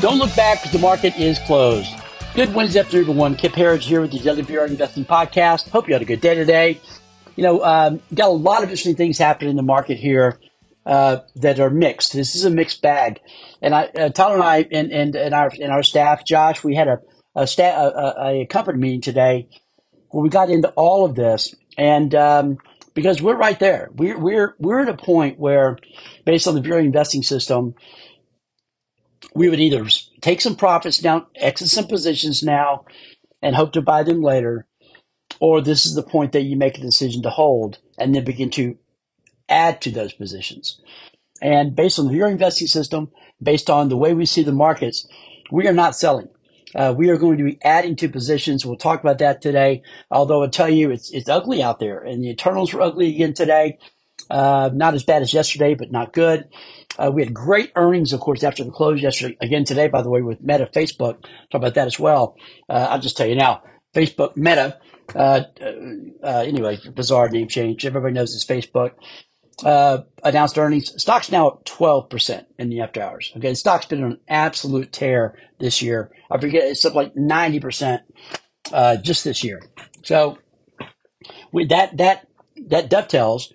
Don't look back because the market is closed. Good Wednesday afternoon, everyone. Kip Herriage here with the WVR Investing Podcast. Hope you had a good day today. You know, um, got a lot of interesting things happening in the market here uh, that are mixed. This is a mixed bag. And I, uh, Tyler and I and, and, and our and our staff, Josh, we had a a, sta- a, a company meeting today where we got into all of this, and um, because we're right there, we're we're we're at a point where, based on the Bureau investing system, we would either take some profits now, exit some positions now, and hope to buy them later, or this is the point that you make a decision to hold and then begin to add to those positions. And based on your investing system, based on the way we see the markets, we are not selling. Uh, we are going to be adding to positions. We'll talk about that today. Although I'll tell you, it's it's ugly out there, and the internals were ugly again today. Uh, not as bad as yesterday, but not good. Uh, we had great earnings, of course, after the close yesterday. Again today, by the way, with Meta, Facebook. Talk about that as well. Uh, I'll just tell you now, Facebook, Meta. Uh, uh, anyway, bizarre name change. Everybody knows it's Facebook. Announced earnings. Stock's now up 12% in the after hours. Okay. The stock's been on an absolute tear this year. I forget, it's up like 90%, uh, just this year. So with that, that, that dovetails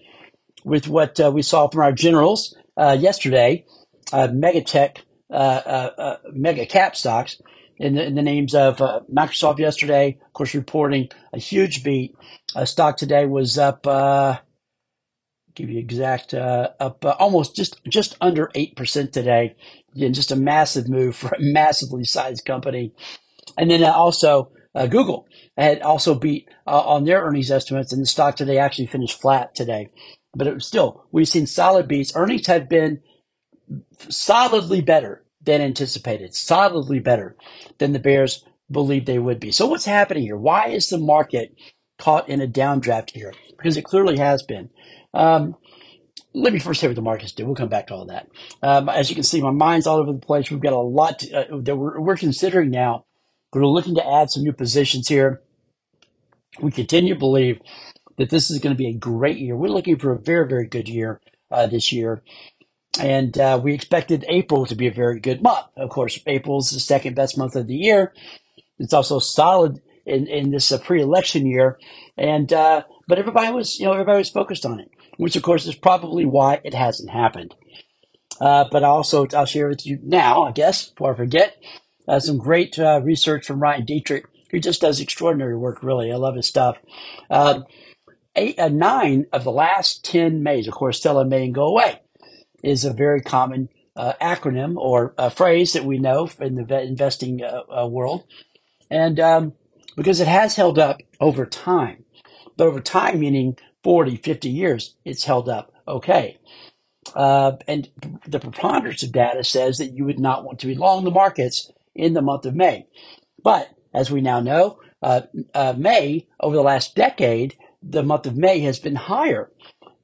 with what uh, we saw from our generals uh, yesterday, uh, mega tech, uh, mega cap stocks in the, in the names of Microsoft yesterday, of course, reporting a huge beat. stock today was up, give you exact uh, up uh, almost just just under eight percent today. Again, just a massive move for a massively sized company. And then uh, also Google had also beat on their earnings estimates, and the stock today actually finished flat today. But it still we've seen solid beats. Earnings have been solidly better than anticipated, solidly better than the Bears believed they would be. So what's happening here? Why is the market caught in a downdraft here? Because it clearly has been. Um, let me first say what the markets do. We'll come back to all that. Um, as you can see, my mind's all over the place. We've got a lot to, uh, that we're, we're considering now. We're looking to add some new positions here. We continue to believe that this is going to be a great year. We're looking for a very, very good year uh, this year. And uh, we expected April to be a very good month. Of course, April is the second best month of the year. It's also solid in, in this uh, pre-election year. And, uh, but everybody was, you know, everybody was focused on it which of course is probably why it hasn't happened. Uh, but also, I'll share with you now, I guess, before I forget, uh, some great research from Ryan Detrick, who just does extraordinary work, really. I love his stuff. Um, eight, uh, nine of the last 10 Mays, of course, sell a May and go away, is a very common uh, acronym or phrase that we know in the investing uh, world. And um, because it has held up over time, but over time, meaning 40, 50 years, it's held up okay. Uh, and the preponderance of data says that you would not want to be long the markets in the month of May. But as we now know, uh, uh, May, over the last decade, the month of May has been higher,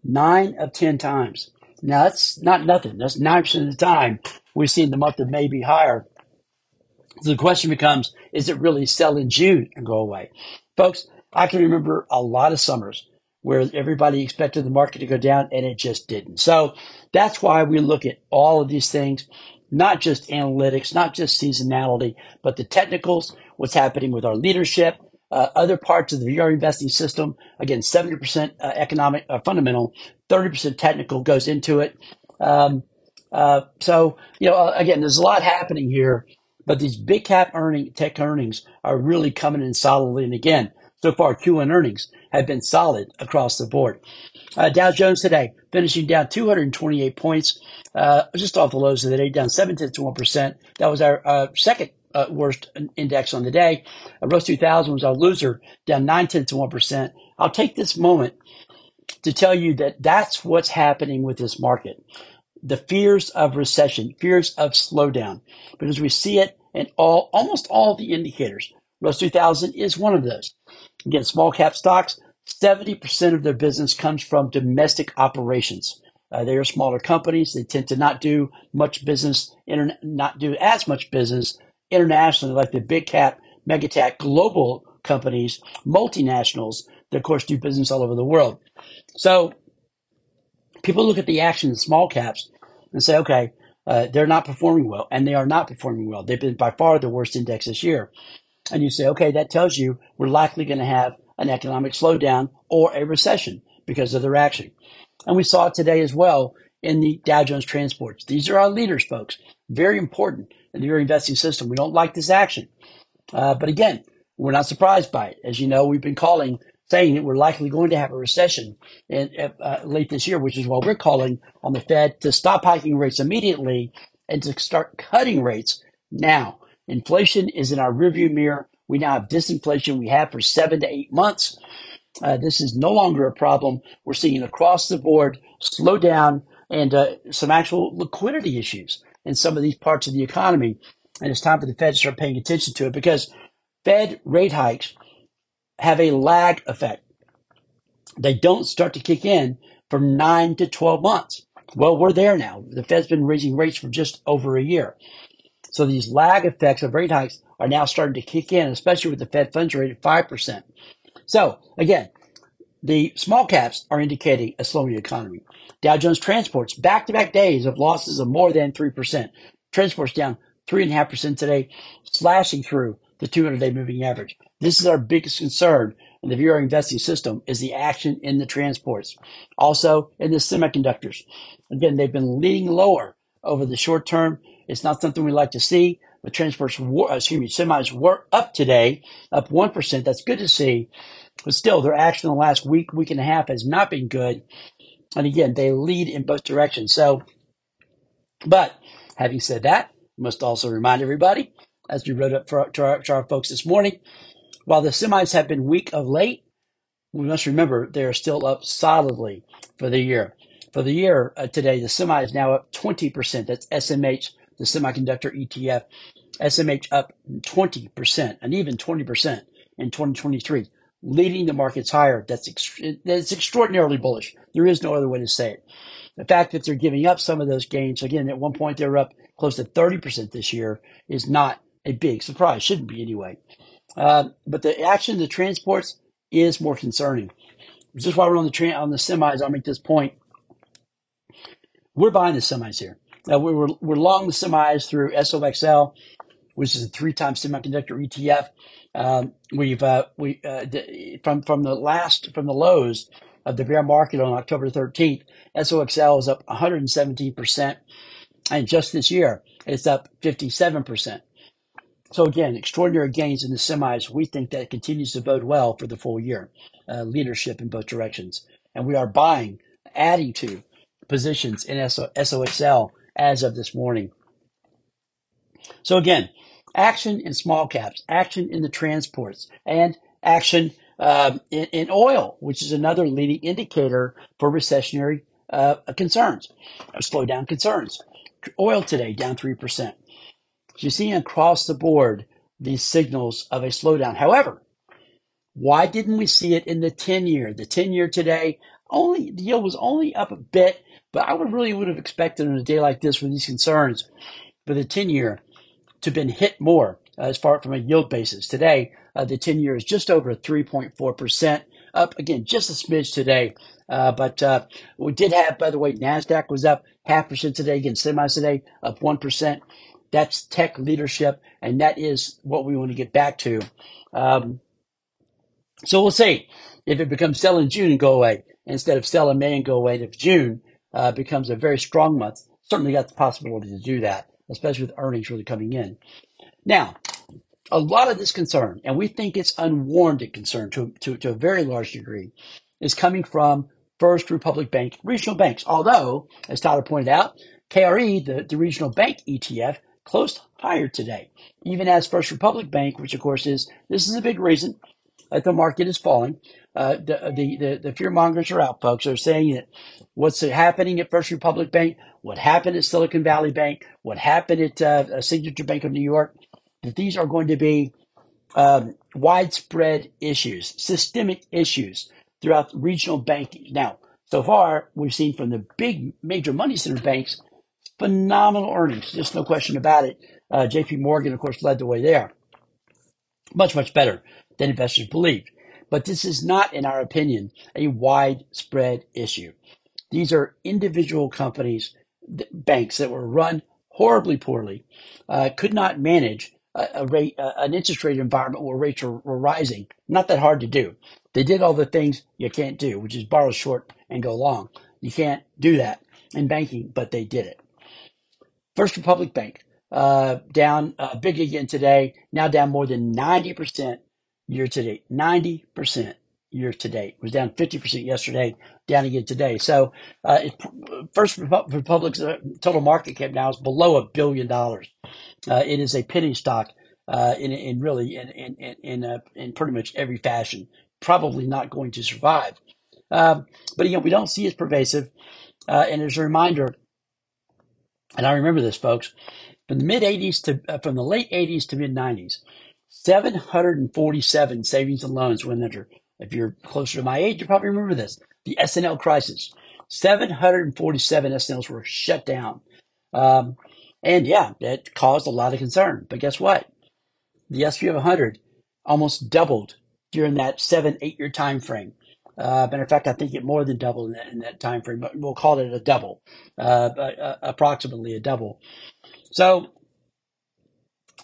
nine of 10 times. Now, that's not nothing. That's 9% of the time we've seen the month of May be higher. So the question becomes, is it really sell in June and go away? Folks, I can remember a lot of summers where everybody expected the market to go down and it just didn't. So that's why we look at all of these things, not just analytics, not just seasonality, but the technicals, what's happening with our leadership, uh, other parts of the VR investing system. Again, 70% uh, economic uh, fundamental, 30% technical goes into it. Um, uh, so, you know, uh, again, there's a lot happening here, but these big cap earning tech earnings are really coming in solidly. And again, so far, Q1 earnings have been solid across the board. Uh, Dow Jones today finishing down 228 points, just off the lows of the day, down 7 tenths of 1%. That was our second uh, worst index on the day. Uh, Russ 2000 was our loser, down 9 tenths of 1%. I'll take this moment to tell you that that's what's happening with this market. The fears of recession, fears of slowdown, because we see it in all, almost all the indicators. Russ 2000 is one of those. Again, small cap stocks, 70% of their business comes from domestic operations. Uh, they are smaller companies. They tend to not do much business, not do as much business internationally like the big cap, mega tech, global companies, multinationals that, of course, do business all over the world. So people look at the action in small caps and say, okay, Uh, they're not performing well, and they are not performing well. They've been by far the worst index this year. And you say, okay, that tells you we're likely going to have an economic slowdown or a recession because of their action. And we saw it today as well in the Dow Jones transports. These are our leaders, folks. Very important in your investing system. We don't like this action. Uh, but again, we're not surprised by it. As you know, we've been calling, saying that we're likely going to have a recession in, uh, late this year, which is why we're calling on the Fed to stop hiking rates immediately and to start cutting rates now. Inflation is in our rearview mirror. We now have disinflation we have for seven to eight months. Uh, this is no longer a problem. We're seeing across the board slow down and uh, some actual liquidity issues in some of these parts of the economy. And it's time for the Fed to start paying attention to it because Fed rate hikes have a lag effect. They don't start to kick in for nine to 12 months. Well, we're there now. The Fed's been raising rates for just over a year. So these lag effects of rate hikes are now starting to kick in, especially with the Fed funds rate at 5%. So again, the small caps are indicating a slowing economy. Dow Jones transports back to back days of losses of more than 3%. Transports down 3.5% today, slashing through the 200 day moving average. This is our biggest concern in the VR investing system is the action in the transports. Also in the semiconductors. Again, they've been leading lower over the short term. It's not something we like to see. The transports, excuse me, semis were up today, up 1%. That's good to see. But still, their action in the last week, week and a half has not been good. And again, they lead in both directions. So, but having said that, must also remind everybody, as we wrote up for, to, our, to our folks this morning, while the semis have been weak of late, we must remember they are still up solidly for the year. For the year uh, today, the semi is now up 20%. That's SMH, the semiconductor ETF. SMH up 20% and even 20% in 2023 leading the markets higher. That's, ex- that's extraordinarily bullish. There is no other way to say it. The fact that they're giving up some of those gains, again, at one point they were up close to 30% this year, is not a big surprise. Shouldn't be anyway. Uh, but the action of the transports is more concerning. Just while we're on the tra- on the semis, I'll make this point. We're buying the semis here. Uh, we were, we're long the semis through SOXL, which is a three time semiconductor ETF. Um, we've uh, we uh, from from the last from the lows of the bear market on October 13th, SOXL is up 117 percent, and just this year it's up 57 percent. So again, extraordinary gains in the semis. We think that continues to bode well for the full year. Uh, leadership in both directions, and we are buying, adding to positions in SOXL as of this morning. So again, action in small caps, action in the transports, and action um, in, in, oil, which is another leading indicator for recessionary uh, concerns, slowdown concerns. Oil today down 3%. So you're seeing across the board these signals of a slowdown. However, why didn't we see it in the 10 year? The 10 year today, only the yield was only up a bit, but I would really would have expected on a day like this with these concerns for the 10 year to been hit more as far from a yield basis. Today, uh, the 10 year is just over 3.4%, up again just a smidge today. Uh, but uh, we did have, by the way, NASDAQ was up half percent today, again, semis today, up 1%. That's tech leadership, and that is what we want to get back to. Um, so we'll see if it becomes sell in June and go away instead of sell in May and go away. And if June uh, becomes a very strong month, certainly got the possibility to do that especially with earnings really coming in. Now, a lot of this concern, and we think it's unwarranted concern to, to, to a very large degree, is coming from First Republic Bank regional banks. Although, as Tyler pointed out, KRE, the, the regional bank ETF, closed higher today, even as First Republic Bank, which of course is this is a big reason that the market is falling. Uh, the, the, the, fear mongers are out, folks. They're saying that what's happening at First Republic Bank, what happened at Silicon Valley Bank, what happened at uh, Signature Bank of New York, that these are going to be um, widespread issues, systemic issues throughout regional banking. Now, so far, we've seen from the big major money center banks phenomenal earnings, just no question about it. Uh, JP Morgan, of course, led the way there. Much, much better than investors believed. But this is not, in our opinion, a widespread issue. These are individual companies, banks that were run horribly poorly, uh, could not manage a, a rate, an interest rate environment where rates were, were rising. Not that hard to do. They did all the things you can't do, which is borrow short and go long. You can't do that in banking, but they did it. First Republic Bank, uh, down uh, big again today, now down more than 90% year to date. 90% year to date. It was down 50% yesterday, down again today. So, uh, it, First Republic's uh, total market cap now is below a billion dollars. Uh, it is a penny stock uh, in, in really in in in in, uh, pretty much every fashion. Probably not going to survive. Um, but again, we don't see as pervasive. Uh, and as a reminder, and I remember this, folks, from the mid 80s to from the late 80s to mid 90s, 747 savings and loans went under. If you're closer to my age, you probably remember this. The S&L crisis. 747 S&Ls were shut down. Um, and yeah, that caused a lot of concern. But guess what? The SP 100 almost doubled during that seven, eight year time frame. Uh, matter of fact, I think it more than doubled in that, in that time frame, but we'll call it a double, uh, uh, approximately a double. So,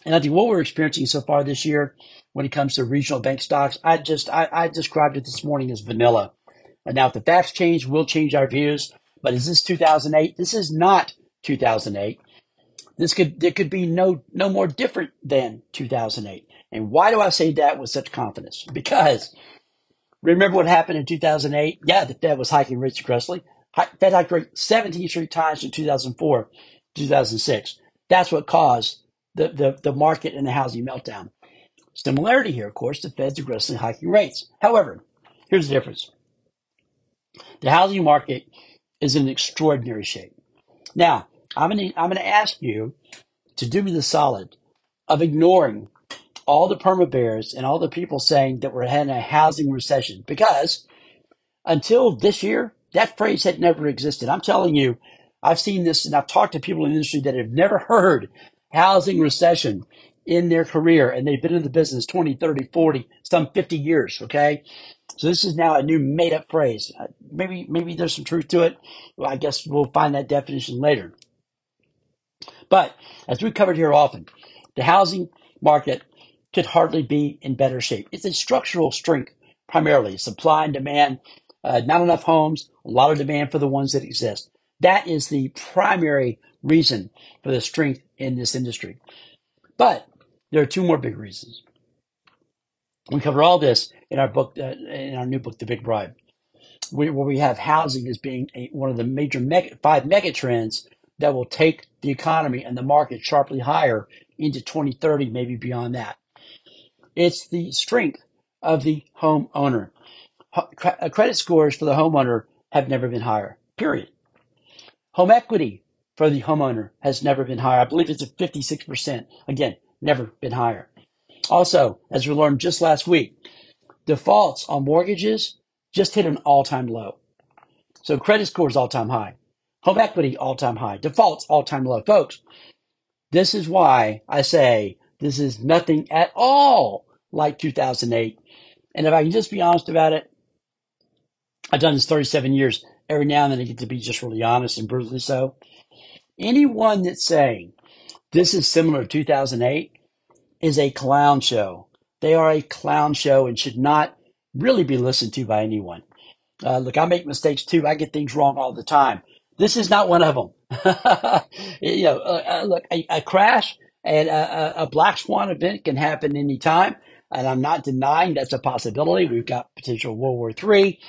and I think what we're experiencing so far this year when it comes to regional bank stocks, I just I, I described it this morning as vanilla. And now, if the facts change, we'll change our views. But is this 2008? This is not 2008. This could there could be no no more different than 2008. And why do I say that with such confidence? Because remember what happened in 2008? Yeah, the Fed was hiking rates aggressively. Fed hiked rate 17 straight times in 2004, 2006. That's what caused the, the, the market and the housing meltdown. Similarity here, of course, the Fed's aggressively hiking rates. However, here's the difference. The housing market is in extraordinary shape. Now, I'm going to I'm going to ask you to do me the solid of ignoring all the perma bears and all the people saying that we're having a housing recession because until this year, that phrase had never existed. I'm telling you, I've seen this and I've talked to people in the industry that have never heard housing recession in their career and they've been in the business 20, 30, 40, some 50 years. Okay. So this is now a new made up phrase. Uh, maybe, maybe there's some truth to it. Well, I guess we'll find that definition later. But as we covered here often, the housing market could hardly be in better shape. It's a structural strength, primarily supply and demand, uh, not enough homes, a lot of demand for the ones that exist. That is the primary reason for the strength in this industry. But there are two more big reasons. We cover all this in our book, uh, in our new book, The Big Bribe, where we have housing as being a, one of the major mega, five mega trends that will take the economy and the market sharply higher into 2030, maybe beyond that. It's the strength of the homeowner. Uh, credit scores for the homeowner have never been higher, period. Home equity for the homeowner has never been higher. I believe it's at 56%. Again, never been higher. Also, as we learned just last week, defaults on mortgages just hit an all time low. So credit scores all time high. Home equity, all time high. Defaults, all time low. Folks, this is why I say this is nothing at all like 2008. And if I can just be honest about it, I've done this 37 years. Every now and then I get to be just really honest and brutally so. Anyone that's saying this is similar to 2008 is a clown show. They are a clown show and should not really be listened to by anyone. Uh, look, I make mistakes too. I get things wrong all the time. This is not one of them. you know, uh, uh, look, a, a, crash and a, a, black swan event can happen anytime. And I'm not denying that's a possibility. We've got potential World War III,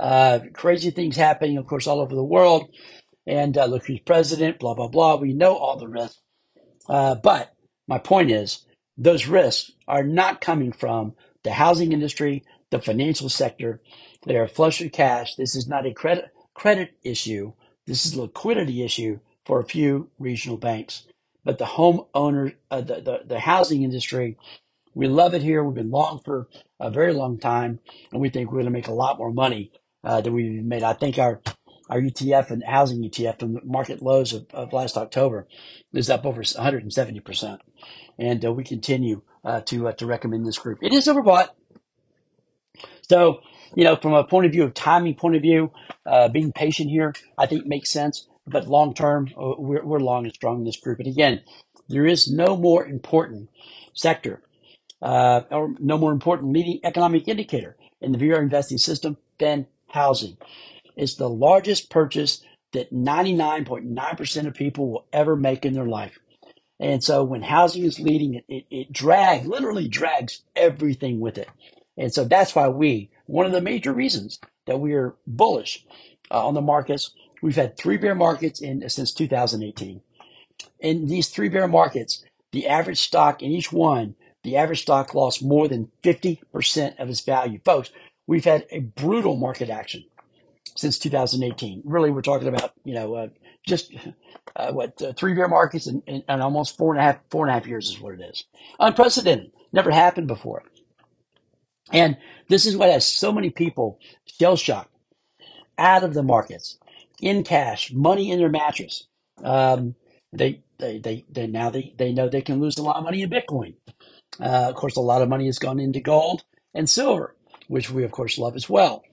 uh, crazy things happening, of course, all over the world. And uh, look who's president, blah, blah, blah. We know all the risks. Uh, but my point is, those risks are not coming from the housing industry, the financial sector. They are flush with cash. This is not a credit credit issue. This is a liquidity issue for a few regional banks. But the home owner, uh, the, the, the housing industry, we love it here. We've been long for a very long time, and we think we're going to make a lot more money uh, than we've made. I think our our ETF and housing ETF from the market lows of, of last October is up over 170 percent, and uh, we continue uh, to uh, to recommend this group. It is overbought, so, you know, from a point of view of timing point of view, uh, being patient here, I think makes sense. but long term, uh, we're, we're long and strong in this group. And again, there is no more important sector uh, or no more important leading economic indicator in the VR investing system than housing. It's the largest purchase that 99.9% of people will ever make in their life. And so when housing is leading, it, it, it drags, literally drags everything with it. And so that's why we, one of the major reasons that we are bullish uh, on the markets, we've had three bear markets in since 2018. In these three bear markets, the average stock in each one, the average stock lost more than 50% of its value. Folks, we've had a brutal market action since 2018. Really, we're talking about, you know, uh, just uh, what uh, three bear markets and, and, and, almost four and a half four and a half years is what it is. Unprecedented, never happened before. And this is what has so many people shell shocked out of the markets, in cash, money in their mattress. Um, they, they, they, they now they, they know they can lose a lot of money in Bitcoin. Uh, of course, a lot of money has gone into gold and silver, which we of course love as well.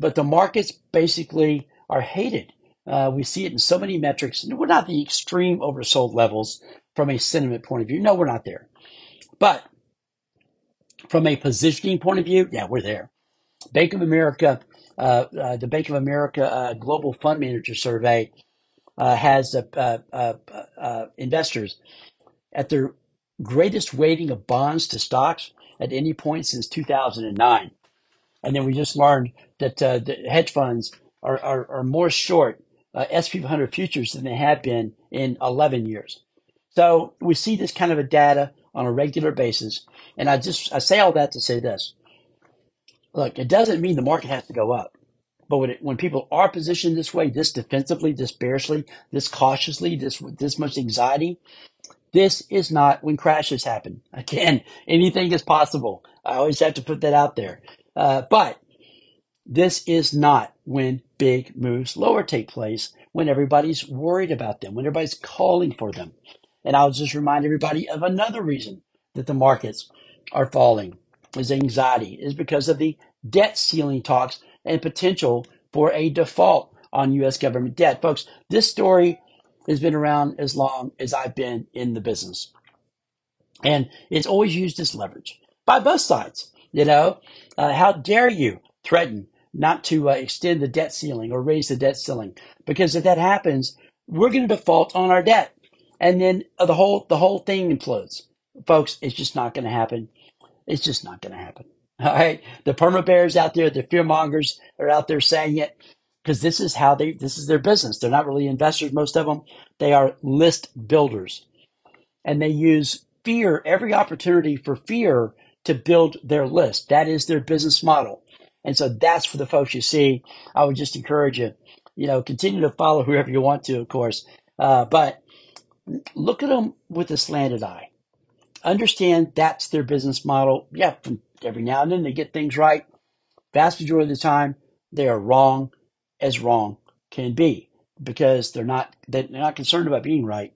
But the markets basically are hated uh, we see it in so many metrics. We're not the extreme oversold levels from a sentiment point of view. No, we're not there. But from a positioning point of view, yeah, we're there. Bank of America, uh, uh, the Bank of America uh, Global Fund Manager Survey uh, has uh, investors at their greatest weighting of bonds to stocks at any point since 2009. And then we just learned that the hedge funds are, are, are more short uh, SP 500 futures than they have been in 11 years. So we see this kind of a data on a regular basis. And I just, I say all that to say this. Look, it doesn't mean the market has to go up. But when, it, when people are positioned this way, this defensively, this bearishly, this cautiously, this this much anxiety, this is not when crashes happen. Again, anything is possible. I always have to put that out there. Uh, but this is not when big moves lower take place, when everybody's worried about them, when everybody's calling for them. And I'll just remind everybody of another reason that the markets are falling is anxiety, is because of the debt ceiling talks and potential for a default on U.S. government debt. Folks, this story has been around as long as I've been in the business. And it's always used as leverage by both sides. You know, uh, how dare you threaten not to uh, extend the debt ceiling or raise the debt ceiling because if that happens, we're going to default on our debt, and then uh, the whole the whole thing implodes, folks. It's just not going to happen. It's just not going to happen. All right, the perma bears out there, the fear mongers are out there saying it because this is how they this is their business. They're not really investors, most of them. They are list builders, and they use fear every opportunity for fear to build their list. That is their business model. And so that's for the folks you see. I would just encourage you, you know, continue to follow whoever you want to, of course. Uh, but look at them with a slanted eye. Understand that's their business model. Yeah, from every now and then they get things right. Vast majority of the time, they are wrong as wrong can be because they're not they're not concerned about being right.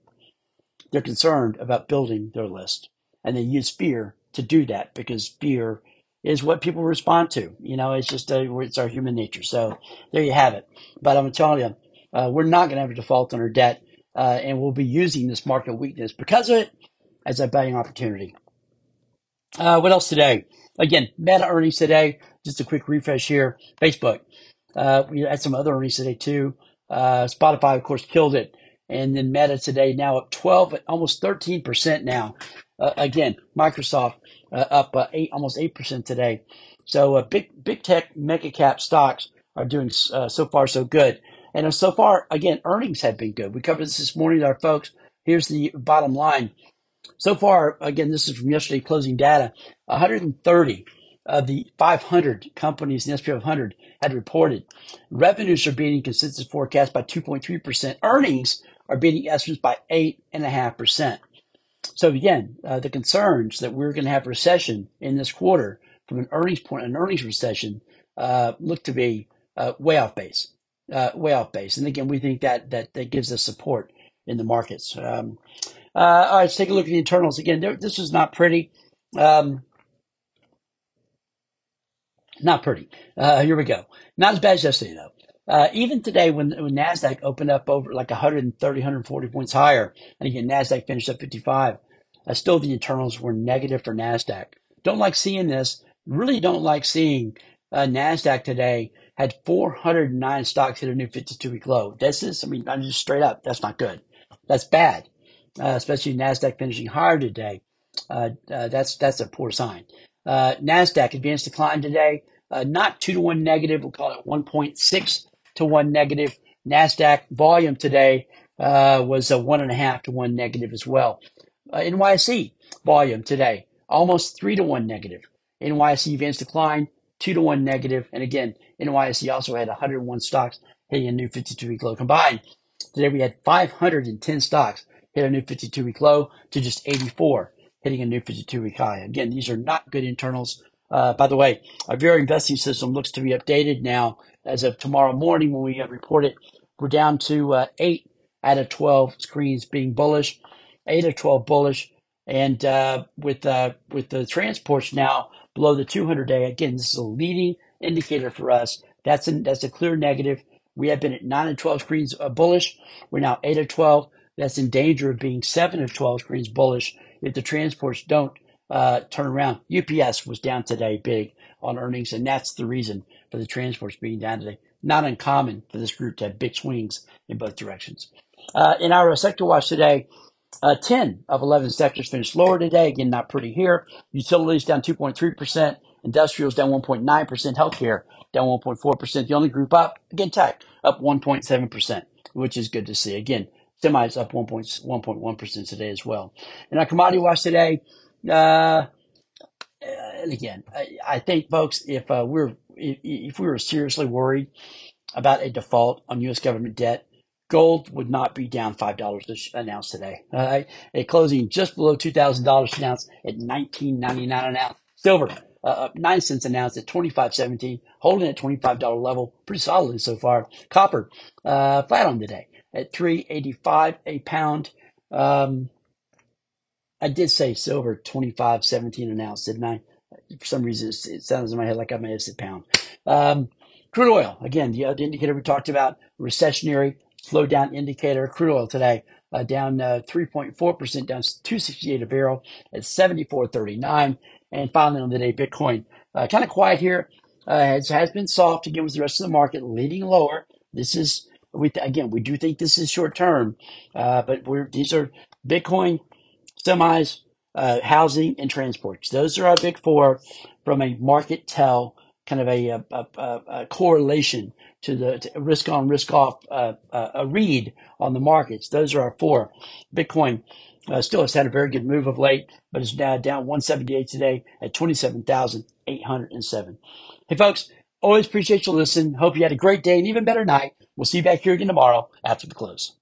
They're concerned about building their list, and they use fear to do that because fear is what people respond to. You know, it's just a, it's our human nature. So there you have it. But I'm telling you, uh, we're not going to have a default on our debt, uh, and we'll be using this market weakness because of it as a buying opportunity. Uh, what else today? Again, Meta earnings today. Just a quick refresh here. Facebook. Uh, we had some other earnings today too. Uh, Spotify, of course, killed it. And then Meta today now up 12, almost 13% now. Uh, again, Microsoft uh, up uh, eight, almost eight percent today. So uh, big big tech mega cap stocks are doing uh, so far so good. And uh, so far, again, earnings have been good. We covered this this morning, our folks. Here's the bottom line. So far, again, this is from yesterday closing data. 130 of the 500 companies in the SP 500 had reported revenues are beating consensus forecast by 2.3 percent. Earnings are beating estimates by eight and a half percent. So again, uh, the concerns that we're going to have recession in this quarter from an earnings point, an earnings recession, uh, look to be uh, way off base, uh, way off base. And again, we think that that that gives us support in the markets. Um, uh, all right, let's take a look at the internals again. This is not pretty. Um, not pretty. Uh, here we go. Not as bad as yesterday though. Uh, even today, when, when NASDAQ opened up over like 130, 140 points higher, and again, NASDAQ finished at 55, uh, still the internals were negative for NASDAQ. Don't like seeing this. Really don't like seeing uh, NASDAQ today had 409 stocks hit a new 52 week low. This is, I mean, I'm just straight up, that's not good. That's bad, uh, especially NASDAQ finishing higher today. Uh, uh, that's, that's a poor sign. Uh, NASDAQ advanced decline today, uh, not two to one negative. We'll call it 1.6 to one negative. NASDAQ volume today uh, was a one and a half to one negative as well. NYSE volume today, almost three to one negative. NYSE advanced decline, two to one negative. And again, NYSE also had 101 stocks hitting a new 52 week low combined. Today we had 510 stocks hit a new 52 week low to just 84 hitting a new 52 week high. Again, these are not good internals. Uh, by the way, our VR investing system looks to be updated now as of tomorrow morning when we report it. We're down to uh, eight out of 12 screens being bullish, eight of 12 bullish. And uh, with uh, with the transports now below the 200 day, again, this is a leading indicator for us. That's a, that's a clear negative. We have been at 9 of 12 screens uh, bullish. We're now 8 of 12. That's in danger of being 7 of 12 screens bullish if the transports don't uh, turn around. UPS was down today big on earnings, and that's the reason for the transports being down today. Not uncommon for this group to have big swings in both directions. Uh, in our sector watch today, uh, 10 of 11 sectors finished lower today. Again, not pretty here. Utilities down 2.3%. Industrials down 1.9%. Healthcare down 1.4%. The only group up, again, tech up 1.7%, which is good to see. Again, semis up 1.1% today as well. In our commodity watch today, uh, again, I, I, think, folks, if uh, we're if, we were seriously worried about a default on U.S. government debt, Gold would not be down five dollars an ounce today. All right, a closing just below two thousand dollars an ounce at nineteen ninety nine an ounce. Silver uh, nine cents an ounce at twenty five seventeen, holding at twenty five dollar level pretty solidly so far. Copper uh, flat on the day at three eighty five a pound. Um, I did say silver twenty five seventeen an ounce, didn't I? For some reason, it sounds in my head like I may have said pound. Um, crude oil again, the, the indicator we talked about, recessionary slowdown indicator. Crude oil today uh, down uh, 3.4%, down 268 a barrel at 74.39. And finally on the day, Bitcoin uh, kind of quiet here. Uh, has, has been soft again with the rest of the market leading lower. This is we again we do think this is short term, uh, but we're these are Bitcoin, semis, uh, housing, and transports. Those are our big four from a market tell kind of a, a, a, a correlation to the to risk on, risk off uh, uh, a read on the markets. Those are our four. Bitcoin uh, still has had a very good move of late, but it's now down 178 today at 27,807. Hey, folks, always appreciate you listening. Hope you had a great day and even better night. We'll see you back here again tomorrow after the close.